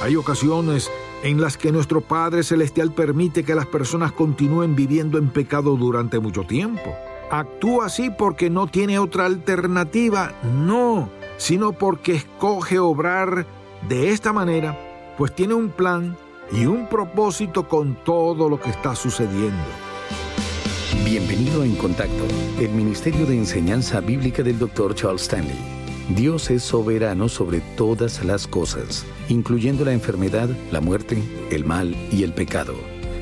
Hay ocasiones en las que nuestro Padre Celestial permite que las personas continúen viviendo en pecado durante mucho tiempo. ¿Actúa así porque no tiene otra alternativa? No, sino porque escoge obrar de esta manera, pues tiene un plan y un propósito con todo lo que está sucediendo. Bienvenido En Contacto, el Ministerio de Enseñanza Bíblica del Dr. Charles Stanley. Dios es soberano sobre todas las cosas, incluyendo la enfermedad, la muerte, el mal y el pecado.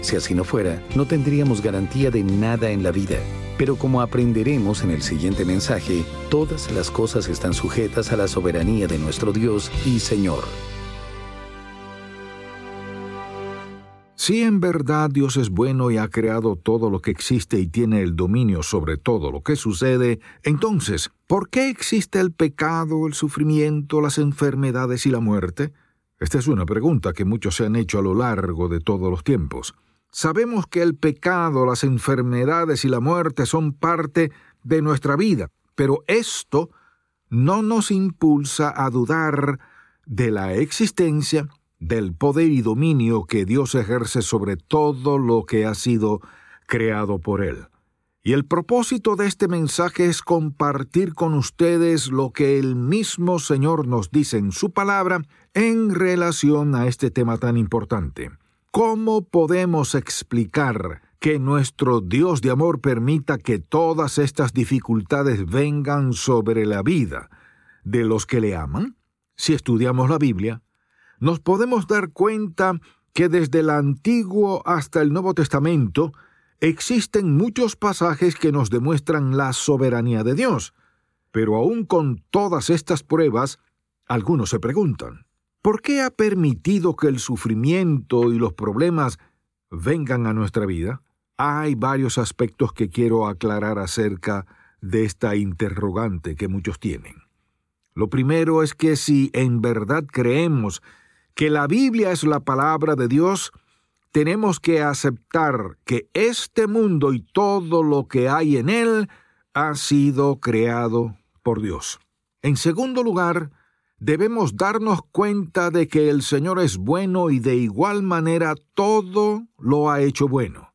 Si así no fuera, no tendríamos garantía de nada en la vida. Pero como aprenderemos en el siguiente mensaje, todas las cosas están sujetas a la soberanía de nuestro Dios y Señor. Si en verdad Dios es bueno y ha creado todo lo que existe y tiene el dominio sobre todo lo que sucede, entonces, ¿por qué existe el pecado, el sufrimiento, las enfermedades y la muerte? Esta es una pregunta que muchos se han hecho a lo largo de todos los tiempos. Sabemos que el pecado, las enfermedades y la muerte son parte de nuestra vida, pero esto no nos impulsa a dudar de la existencia del poder y dominio que Dios ejerce sobre todo lo que ha sido creado por Él. Y el propósito de este mensaje es compartir con ustedes lo que el mismo Señor nos dice en su palabra en relación a este tema tan importante. ¿Cómo podemos explicar que nuestro Dios de amor permita que todas estas dificultades vengan sobre la vida de los que le aman? Si estudiamos la Biblia, nos podemos dar cuenta que desde el Antiguo hasta el Nuevo Testamento existen muchos pasajes que nos demuestran la soberanía de Dios. Pero aún con todas estas pruebas, algunos se preguntan, ¿por qué ha permitido que el sufrimiento y los problemas vengan a nuestra vida? Hay varios aspectos que quiero aclarar acerca de esta interrogante que muchos tienen. Lo primero es que si en verdad creemos que la Biblia es la palabra de Dios, tenemos que aceptar que este mundo y todo lo que hay en él ha sido creado por Dios. En segundo lugar, debemos darnos cuenta de que el Señor es bueno y de igual manera todo lo ha hecho bueno.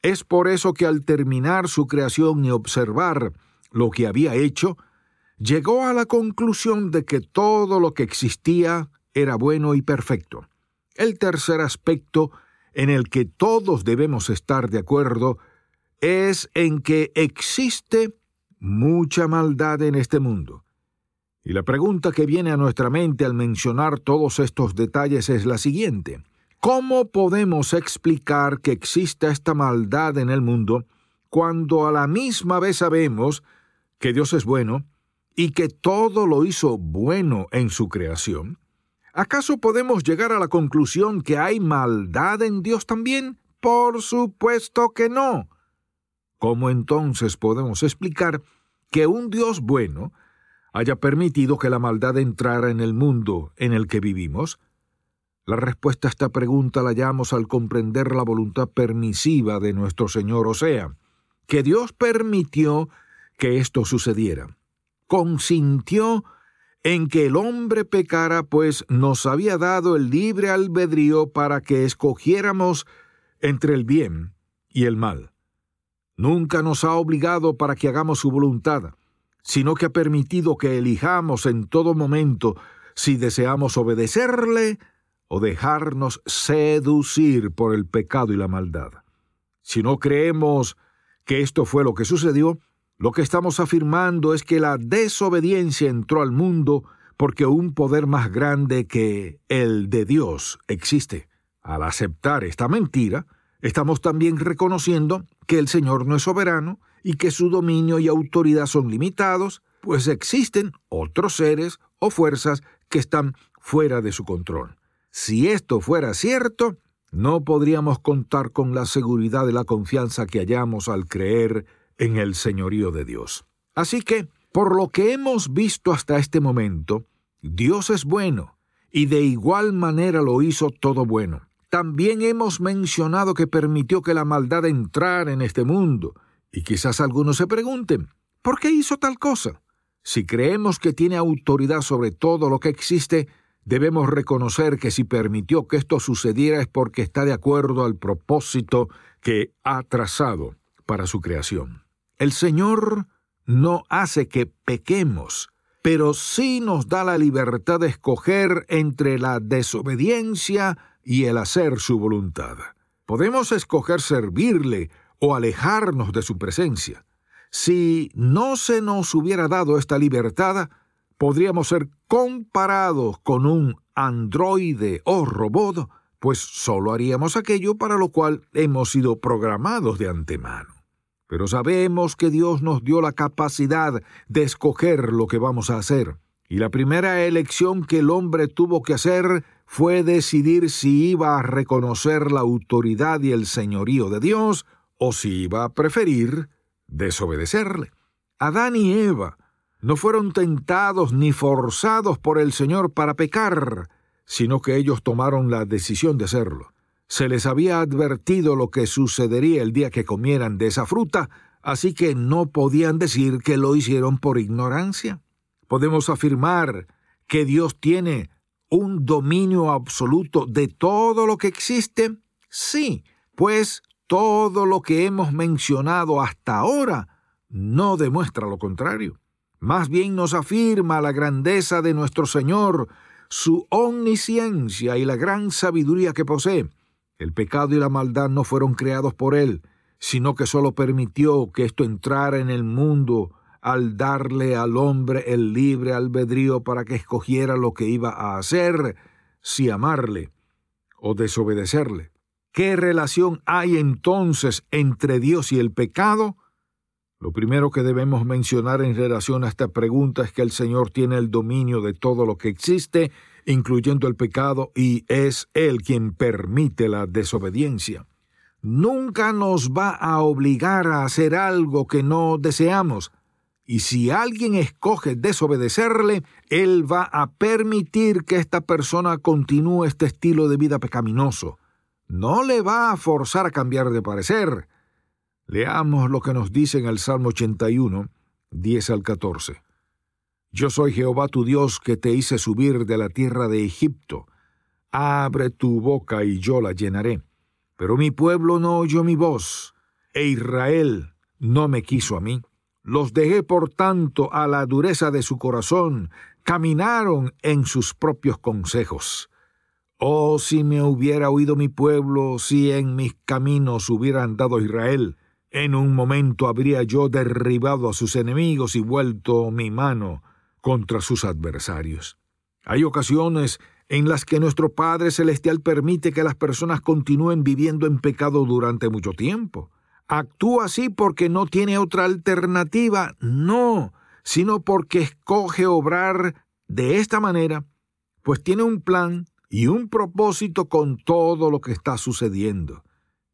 Es por eso que al terminar su creación y observar lo que había hecho, llegó a la conclusión de que todo lo que existía era bueno y perfecto. El tercer aspecto en el que todos debemos estar de acuerdo es en que existe mucha maldad en este mundo. Y la pregunta que viene a nuestra mente al mencionar todos estos detalles es la siguiente. ¿Cómo podemos explicar que exista esta maldad en el mundo cuando a la misma vez sabemos que Dios es bueno y que todo lo hizo bueno en su creación? ¿Acaso podemos llegar a la conclusión que hay maldad en Dios también? Por supuesto que no. ¿Cómo entonces podemos explicar que un Dios bueno haya permitido que la maldad entrara en el mundo en el que vivimos? La respuesta a esta pregunta la hallamos al comprender la voluntad permisiva de nuestro Señor, o sea, que Dios permitió que esto sucediera. Consintió en que el hombre pecara, pues nos había dado el libre albedrío para que escogiéramos entre el bien y el mal. Nunca nos ha obligado para que hagamos su voluntad, sino que ha permitido que elijamos en todo momento si deseamos obedecerle o dejarnos seducir por el pecado y la maldad. Si no creemos que esto fue lo que sucedió, lo que estamos afirmando es que la desobediencia entró al mundo porque un poder más grande que el de Dios existe. Al aceptar esta mentira, estamos también reconociendo que el Señor no es soberano y que su dominio y autoridad son limitados, pues existen otros seres o fuerzas que están fuera de su control. Si esto fuera cierto, no podríamos contar con la seguridad y la confianza que hallamos al creer en el señorío de Dios. Así que, por lo que hemos visto hasta este momento, Dios es bueno, y de igual manera lo hizo todo bueno. También hemos mencionado que permitió que la maldad entrara en este mundo, y quizás algunos se pregunten, ¿por qué hizo tal cosa? Si creemos que tiene autoridad sobre todo lo que existe, debemos reconocer que si permitió que esto sucediera es porque está de acuerdo al propósito que ha trazado para su creación. El Señor no hace que pequemos, pero sí nos da la libertad de escoger entre la desobediencia y el hacer su voluntad. Podemos escoger servirle o alejarnos de su presencia. Si no se nos hubiera dado esta libertad, podríamos ser comparados con un androide o robot, pues solo haríamos aquello para lo cual hemos sido programados de antemano. Pero sabemos que Dios nos dio la capacidad de escoger lo que vamos a hacer. Y la primera elección que el hombre tuvo que hacer fue decidir si iba a reconocer la autoridad y el señorío de Dios o si iba a preferir desobedecerle. Adán y Eva no fueron tentados ni forzados por el Señor para pecar, sino que ellos tomaron la decisión de hacerlo. Se les había advertido lo que sucedería el día que comieran de esa fruta, así que no podían decir que lo hicieron por ignorancia. Podemos afirmar que Dios tiene un dominio absoluto de todo lo que existe. Sí, pues todo lo que hemos mencionado hasta ahora no demuestra lo contrario. Más bien nos afirma la grandeza de nuestro Señor, su omnisciencia y la gran sabiduría que posee. El pecado y la maldad no fueron creados por Él, sino que sólo permitió que esto entrara en el mundo al darle al hombre el libre albedrío para que escogiera lo que iba a hacer, si amarle o desobedecerle. ¿Qué relación hay entonces entre Dios y el pecado? Lo primero que debemos mencionar en relación a esta pregunta es que el Señor tiene el dominio de todo lo que existe, incluyendo el pecado, y es Él quien permite la desobediencia. Nunca nos va a obligar a hacer algo que no deseamos, y si alguien escoge desobedecerle, Él va a permitir que esta persona continúe este estilo de vida pecaminoso. No le va a forzar a cambiar de parecer, Leamos lo que nos dice en el Salmo 81, 10 al 14. Yo soy Jehová tu Dios que te hice subir de la tierra de Egipto. Abre tu boca y yo la llenaré. Pero mi pueblo no oyó mi voz, e Israel no me quiso a mí. Los dejé por tanto a la dureza de su corazón, caminaron en sus propios consejos. Oh, si me hubiera oído mi pueblo, si en mis caminos hubiera andado Israel, en un momento habría yo derribado a sus enemigos y vuelto mi mano contra sus adversarios. Hay ocasiones en las que nuestro Padre Celestial permite que las personas continúen viviendo en pecado durante mucho tiempo. ¿Actúa así porque no tiene otra alternativa? No, sino porque escoge obrar de esta manera, pues tiene un plan y un propósito con todo lo que está sucediendo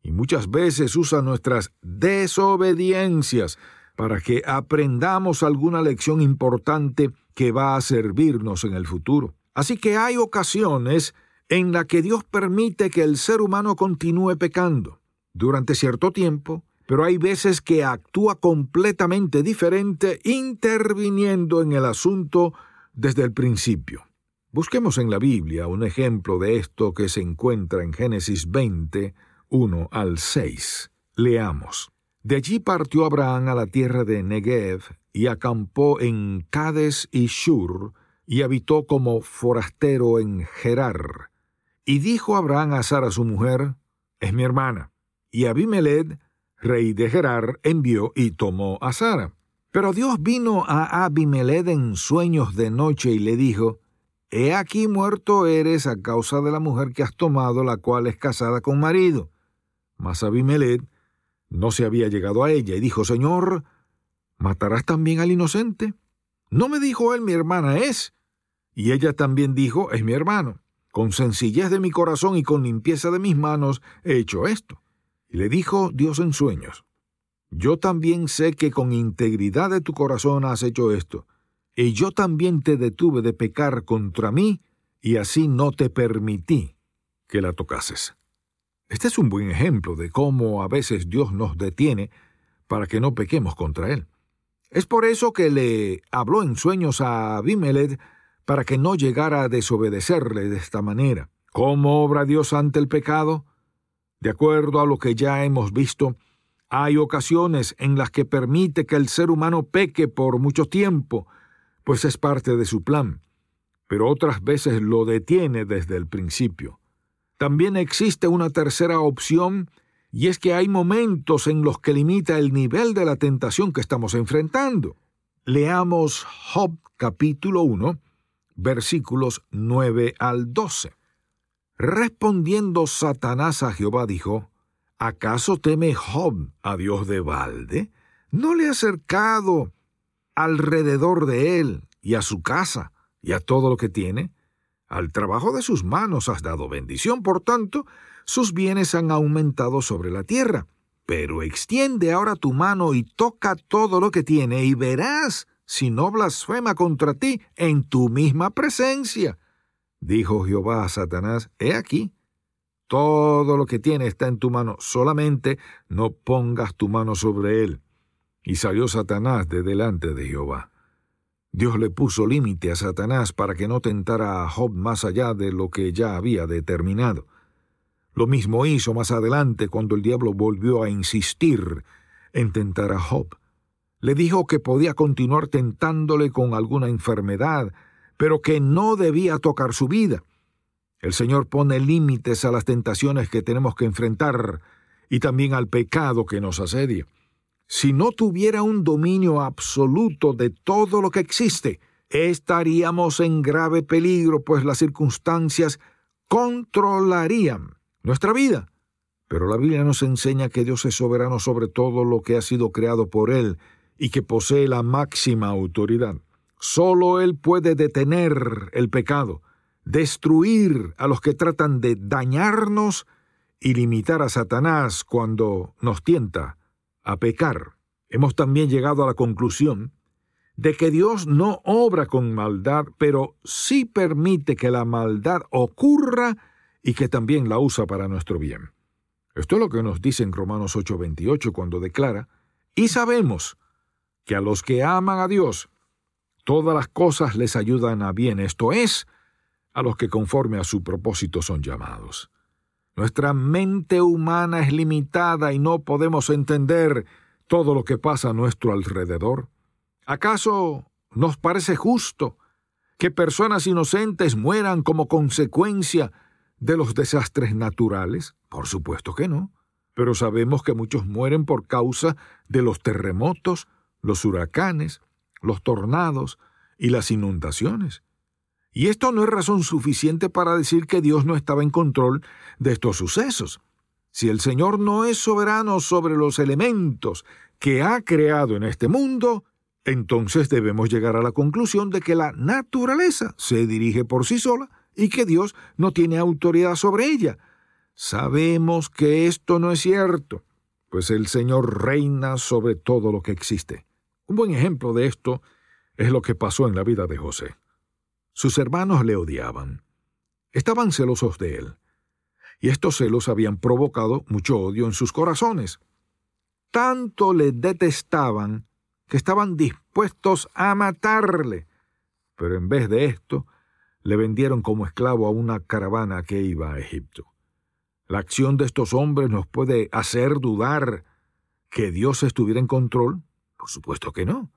y muchas veces usa nuestras desobediencias para que aprendamos alguna lección importante que va a servirnos en el futuro. Así que hay ocasiones en las que Dios permite que el ser humano continúe pecando durante cierto tiempo, pero hay veces que actúa completamente diferente interviniendo en el asunto desde el principio. Busquemos en la Biblia un ejemplo de esto que se encuentra en Génesis 20, 1 al 6. Leamos. De allí partió Abraham a la tierra de Negev y acampó en Cades y Shur, y habitó como forastero en Gerar. Y dijo Abraham a Sara su mujer, es mi hermana. Y Abimelech, rey de Gerar, envió y tomó a Sara. Pero Dios vino a Abimelech en sueños de noche y le dijo, He aquí muerto eres a causa de la mujer que has tomado, la cual es casada con marido. Mas Abimelech no se había llegado a ella y dijo, Señor, ¿matarás también al inocente? No me dijo él, mi hermana es. Y ella también dijo, es mi hermano. Con sencillez de mi corazón y con limpieza de mis manos he hecho esto. Y le dijo Dios en sueños, yo también sé que con integridad de tu corazón has hecho esto, y yo también te detuve de pecar contra mí, y así no te permití que la tocases. Este es un buen ejemplo de cómo a veces Dios nos detiene para que no pequemos contra Él. Es por eso que le habló en sueños a Abimelech para que no llegara a desobedecerle de esta manera. ¿Cómo obra Dios ante el pecado? De acuerdo a lo que ya hemos visto, hay ocasiones en las que permite que el ser humano peque por mucho tiempo, pues es parte de su plan, pero otras veces lo detiene desde el principio. También existe una tercera opción, y es que hay momentos en los que limita el nivel de la tentación que estamos enfrentando. Leamos Job capítulo 1, versículos 9 al 12. Respondiendo Satanás a Jehová dijo, ¿Acaso teme Job a Dios de balde? ¿No le ha acercado alrededor de él y a su casa y a todo lo que tiene? Al trabajo de sus manos has dado bendición, por tanto, sus bienes han aumentado sobre la tierra. Pero extiende ahora tu mano y toca todo lo que tiene y verás si no blasfema contra ti en tu misma presencia. Dijo Jehová a Satanás, He aquí, todo lo que tiene está en tu mano, solamente no pongas tu mano sobre él. Y salió Satanás de delante de Jehová. Dios le puso límite a Satanás para que no tentara a Job más allá de lo que ya había determinado. Lo mismo hizo más adelante cuando el diablo volvió a insistir en tentar a Job. Le dijo que podía continuar tentándole con alguna enfermedad, pero que no debía tocar su vida el Señor pone límites a las tentaciones que tenemos que enfrentar y también al pecado que nos asedia. Si no tuviera un dominio absoluto de todo lo que existe, estaríamos en grave peligro, pues las circunstancias controlarían nuestra vida. Pero la Biblia nos enseña que Dios es soberano sobre todo lo que ha sido creado por Él y que posee la máxima autoridad. Solo Él puede detener el pecado destruir a los que tratan de dañarnos y limitar a Satanás cuando nos tienta a pecar. Hemos también llegado a la conclusión de que Dios no obra con maldad, pero sí permite que la maldad ocurra y que también la usa para nuestro bien. Esto es lo que nos dice en Romanos 8:28 cuando declara, y sabemos que a los que aman a Dios, todas las cosas les ayudan a bien, esto es, a los que conforme a su propósito son llamados. Nuestra mente humana es limitada y no podemos entender todo lo que pasa a nuestro alrededor. ¿Acaso nos parece justo que personas inocentes mueran como consecuencia de los desastres naturales? Por supuesto que no. Pero sabemos que muchos mueren por causa de los terremotos, los huracanes, los tornados y las inundaciones. Y esto no es razón suficiente para decir que Dios no estaba en control de estos sucesos. Si el Señor no es soberano sobre los elementos que ha creado en este mundo, entonces debemos llegar a la conclusión de que la naturaleza se dirige por sí sola y que Dios no tiene autoridad sobre ella. Sabemos que esto no es cierto, pues el Señor reina sobre todo lo que existe. Un buen ejemplo de esto es lo que pasó en la vida de José. Sus hermanos le odiaban. Estaban celosos de él. Y estos celos habían provocado mucho odio en sus corazones. Tanto le detestaban que estaban dispuestos a matarle. Pero en vez de esto, le vendieron como esclavo a una caravana que iba a Egipto. La acción de estos hombres nos puede hacer dudar que Dios estuviera en control. Por supuesto que no.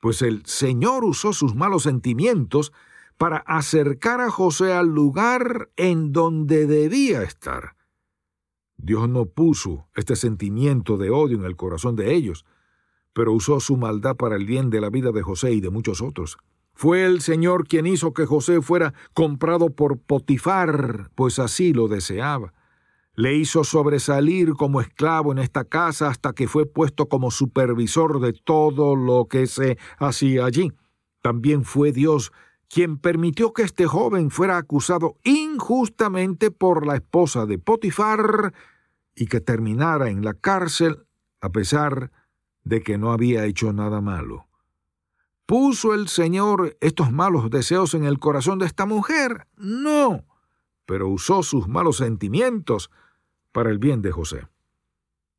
pues el Señor usó sus malos sentimientos para acercar a José al lugar en donde debía estar. Dios no puso este sentimiento de odio en el corazón de ellos, pero usó su maldad para el bien de la vida de José y de muchos otros. Fue el Señor quien hizo que José fuera comprado por Potifar, pues así lo deseaba. Le hizo sobresalir como esclavo en esta casa hasta que fue puesto como supervisor de todo lo que se hacía allí. También fue Dios quien permitió que este joven fuera acusado injustamente por la esposa de Potifar y que terminara en la cárcel a pesar de que no había hecho nada malo. ¿Puso el Señor estos malos deseos en el corazón de esta mujer? No, pero usó sus malos sentimientos para el bien de José.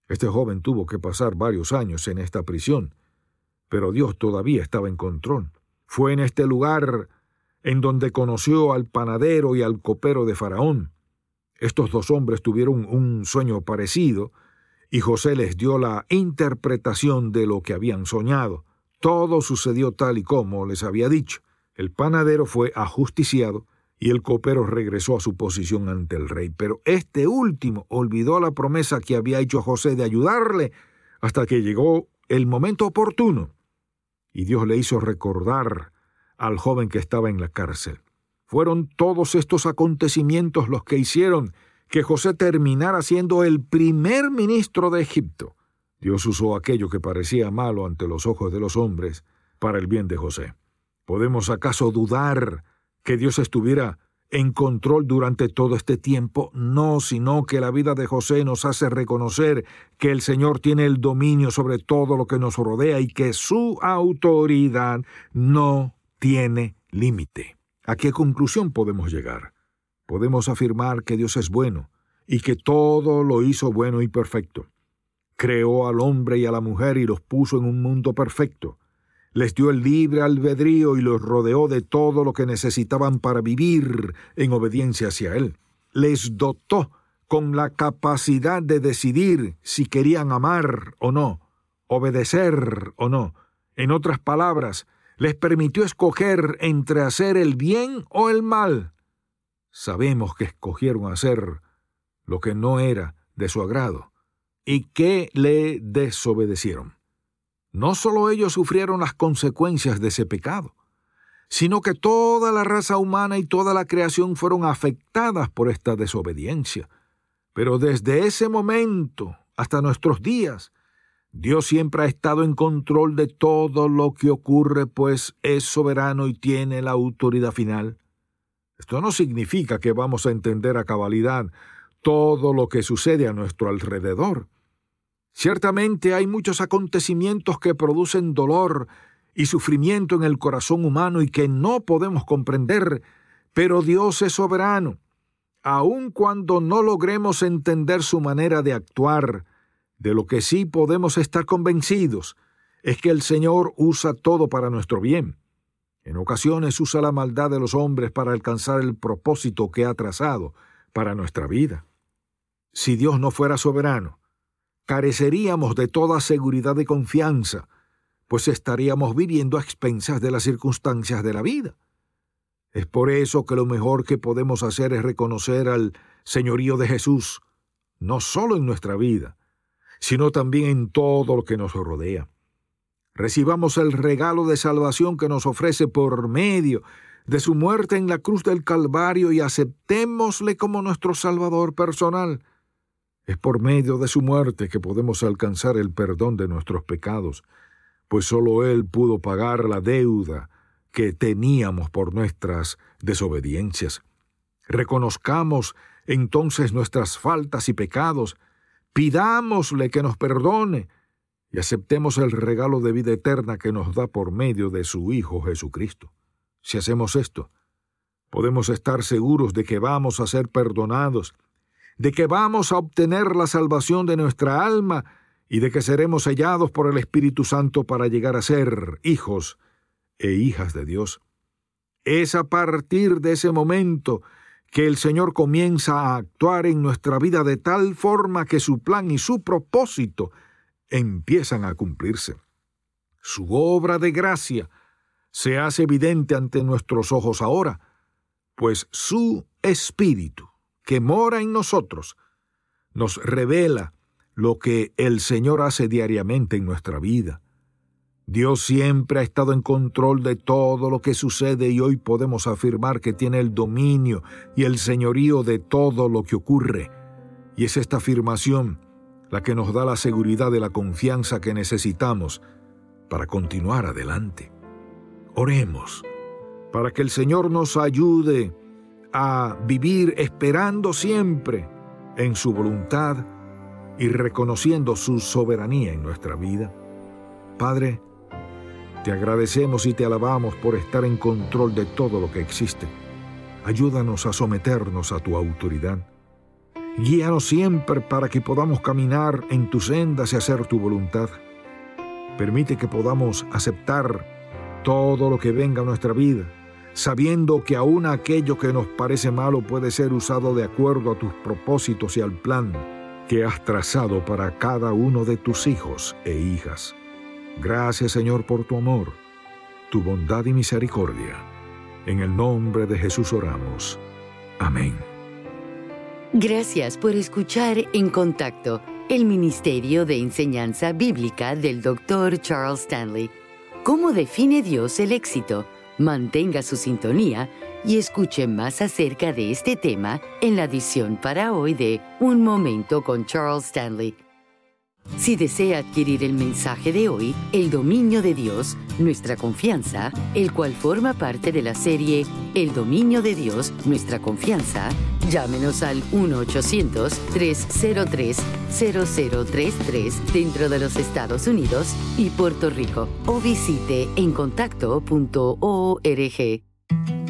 Este joven tuvo que pasar varios años en esta prisión, pero Dios todavía estaba en control. Fue en este lugar en donde conoció al panadero y al copero de Faraón. Estos dos hombres tuvieron un sueño parecido, y José les dio la interpretación de lo que habían soñado. Todo sucedió tal y como les había dicho. El panadero fue ajusticiado y el copero regresó a su posición ante el rey. Pero este último olvidó la promesa que había hecho José de ayudarle hasta que llegó el momento oportuno. Y Dios le hizo recordar al joven que estaba en la cárcel. Fueron todos estos acontecimientos los que hicieron que José terminara siendo el primer ministro de Egipto. Dios usó aquello que parecía malo ante los ojos de los hombres para el bien de José. ¿Podemos acaso dudar que Dios estuviera en control durante todo este tiempo? No, sino que la vida de José nos hace reconocer que el Señor tiene el dominio sobre todo lo que nos rodea y que su autoridad no tiene límite. ¿A qué conclusión podemos llegar? Podemos afirmar que Dios es bueno y que todo lo hizo bueno y perfecto. Creó al hombre y a la mujer y los puso en un mundo perfecto. Les dio el libre albedrío y los rodeó de todo lo que necesitaban para vivir en obediencia hacia Él. Les dotó con la capacidad de decidir si querían amar o no, obedecer o no. En otras palabras, les permitió escoger entre hacer el bien o el mal. Sabemos que escogieron hacer lo que no era de su agrado y que le desobedecieron. No solo ellos sufrieron las consecuencias de ese pecado, sino que toda la raza humana y toda la creación fueron afectadas por esta desobediencia. Pero desde ese momento hasta nuestros días, Dios siempre ha estado en control de todo lo que ocurre, pues es soberano y tiene la autoridad final. Esto no significa que vamos a entender a cabalidad todo lo que sucede a nuestro alrededor. Ciertamente hay muchos acontecimientos que producen dolor y sufrimiento en el corazón humano y que no podemos comprender, pero Dios es soberano. Aun cuando no logremos entender su manera de actuar, de lo que sí podemos estar convencidos es que el Señor usa todo para nuestro bien. En ocasiones usa la maldad de los hombres para alcanzar el propósito que ha trazado para nuestra vida. Si Dios no fuera soberano, careceríamos de toda seguridad y confianza, pues estaríamos viviendo a expensas de las circunstancias de la vida. Es por eso que lo mejor que podemos hacer es reconocer al señorío de Jesús, no solo en nuestra vida, sino también en todo lo que nos rodea. Recibamos el regalo de salvación que nos ofrece por medio de su muerte en la cruz del Calvario y aceptémosle como nuestro Salvador personal. Es por medio de su muerte que podemos alcanzar el perdón de nuestros pecados, pues sólo Él pudo pagar la deuda que teníamos por nuestras desobediencias. Reconozcamos entonces nuestras faltas y pecados, pidámosle que nos perdone y aceptemos el regalo de vida eterna que nos da por medio de su Hijo Jesucristo. Si hacemos esto, podemos estar seguros de que vamos a ser perdonados, de que vamos a obtener la salvación de nuestra alma y de que seremos sellados por el Espíritu Santo para llegar a ser hijos e hijas de Dios. Es a partir de ese momento que el Señor comienza a actuar en nuestra vida de tal forma que su plan y su propósito empiezan a cumplirse. su obra de gracia, se hace evidente ante nuestros ojos ahora, pues su Espíritu, que mora en nosotros, nos revela lo que el Señor hace diariamente en nuestra vida. Dios siempre ha estado en control de todo lo que sucede y hoy podemos afirmar que tiene el dominio y el señorío de todo lo que ocurre. Y es esta afirmación la que nos da la seguridad de la confianza que necesitamos para continuar adelante. Oremos para que el Señor nos ayude a vivir esperando siempre en su voluntad y reconociendo su soberanía en nuestra vida. Padre, te agradecemos y te alabamos por estar en control de todo lo que existe. Ayúdanos a someternos a tu autoridad. Guíanos siempre para que podamos caminar en tus sendas y hacer tu voluntad. Permite que podamos aceptar todo lo que venga a nuestra vida, sabiendo que aún aquello que nos parece malo puede ser usado de acuerdo a tus propósitos y al plan que has trazado para cada uno de tus hijos e hijas. Gracias Señor por tu amor, tu bondad y misericordia. En el nombre de Jesús oramos. Amén. Gracias por escuchar En Contacto, el Ministerio de Enseñanza Bíblica del Dr. Charles Stanley. ¿Cómo define Dios el éxito? Mantenga su sintonía y escuche más acerca de este tema en la edición para hoy de Un Momento con Charles Stanley. Si desea adquirir el mensaje de hoy, El dominio de Dios, nuestra confianza, el cual forma parte de la serie El dominio de Dios, nuestra confianza, llámenos al 1-800-303-0033 dentro de los Estados Unidos y Puerto Rico o visite encontacto.org.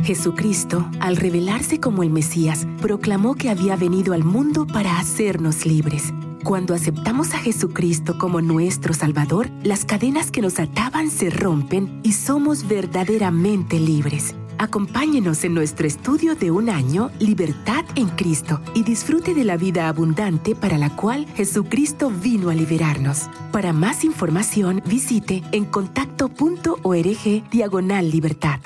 Jesucristo, al revelarse como el Mesías, proclamó que había venido al mundo para hacernos libres. Cuando aceptamos a Jesucristo como nuestro Salvador, las cadenas que nos ataban se rompen y somos verdaderamente libres. Acompáñenos en nuestro estudio de un año, Libertad en Cristo, y disfrute de la vida abundante para la cual Jesucristo vino a liberarnos. Para más información, visite en contacto.org diagonal libertad.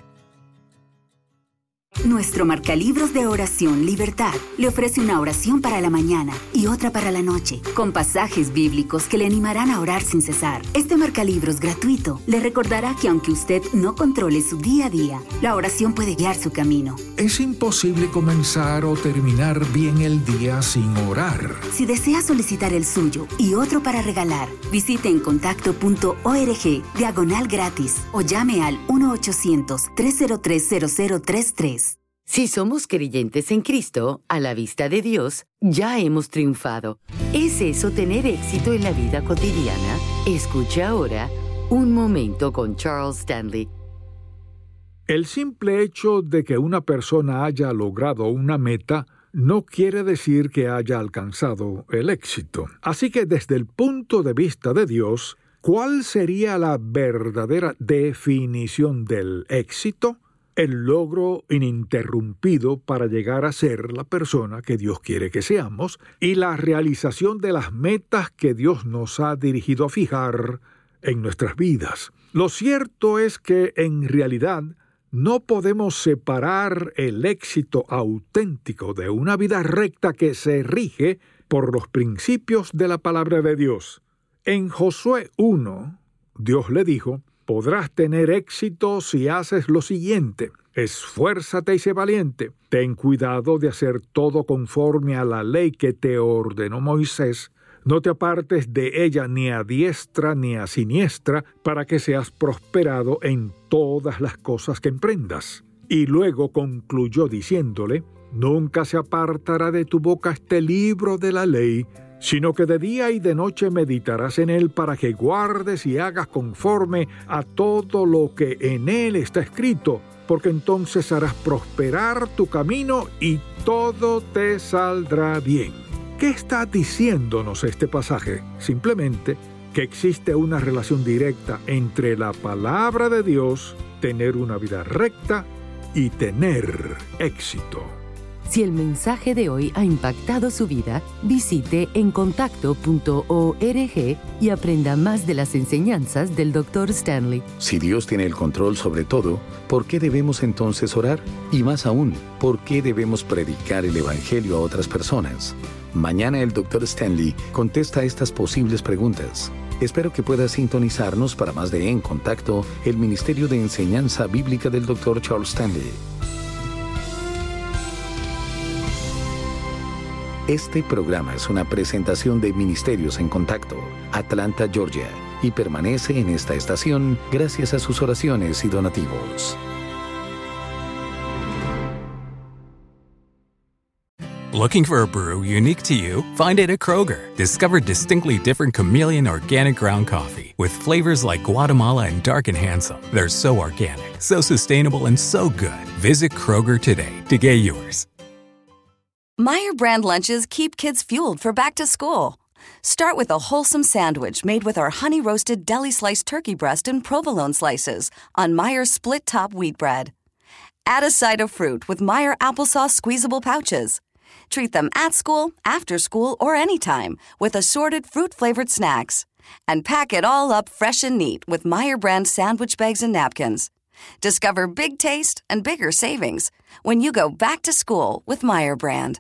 Nuestro marcalibros de oración Libertad le ofrece una oración para la mañana y otra para la noche, con pasajes bíblicos que le animarán a orar sin cesar. Este marcalibros gratuito le recordará que aunque usted no controle su día a día, la oración puede guiar su camino. Es imposible comenzar o terminar bien el día sin orar. Si desea solicitar el suyo y otro para regalar, visite en contacto.org diagonal gratis o llame al 1-800-303-0033. Si somos creyentes en Cristo, a la vista de Dios, ya hemos triunfado. ¿Es eso tener éxito en la vida cotidiana? Escucha ahora Un Momento con Charles Stanley. El simple hecho de que una persona haya logrado una meta no quiere decir que haya alcanzado el éxito. Así que desde el punto de vista de Dios, ¿cuál sería la verdadera definición del éxito? El logro ininterrumpido para llegar a ser la persona que Dios quiere que seamos y la realización de las metas que Dios nos ha dirigido a fijar en nuestras vidas. Lo cierto es que en realidad no podemos separar el éxito auténtico de una vida recta que se rige por los principios de la palabra de Dios. En Josué 1, Dios le dijo, podrás tener éxito si haces lo siguiente. Esfuérzate y sé valiente. Ten cuidado de hacer todo conforme a la ley que te ordenó Moisés. No te apartes de ella ni a diestra ni a siniestra, para que seas prosperado en todas las cosas que emprendas. Y luego concluyó diciéndole, Nunca se apartará de tu boca este libro de la ley, sino que de día y de noche meditarás en él para que guardes y hagas conforme a todo lo que en él está escrito, porque entonces harás prosperar tu camino y todo te saldrá bien. ¿Qué está diciéndonos este pasaje? Simplemente que existe una relación directa entre la palabra de Dios, tener una vida recta y tener éxito. Si el mensaje de hoy ha impactado su vida, visite encontacto.org y aprenda más de las enseñanzas del Dr. Stanley. Si Dios tiene el control sobre todo, ¿por qué debemos entonces orar? Y más aún, ¿por qué debemos predicar el Evangelio a otras personas? Mañana el Dr. Stanley contesta estas posibles preguntas. Espero que pueda sintonizarnos para más de En Contacto, el Ministerio de Enseñanza Bíblica del Dr. Charles Stanley. Este programa es una presentación de Ministerios en Contacto, Atlanta, Georgia, y permanece en esta estación gracias a sus oraciones y donativos. Looking for a brew unique to you? Find it at Kroger. Discover distinctly different chameleon organic ground coffee with flavors like Guatemala and Dark and Handsome. They're so organic, so sustainable, and so good. Visit Kroger today to get yours. Meyer brand lunches keep kids fueled for back to school. Start with a wholesome sandwich made with our honey roasted deli sliced turkey breast and provolone slices on Meyer split top wheat bread. Add a side of fruit with Meyer applesauce squeezable pouches. Treat them at school, after school, or anytime with assorted fruit flavored snacks. And pack it all up fresh and neat with Meyer brand sandwich bags and napkins. Discover big taste and bigger savings when you go back to school with Meyer brand.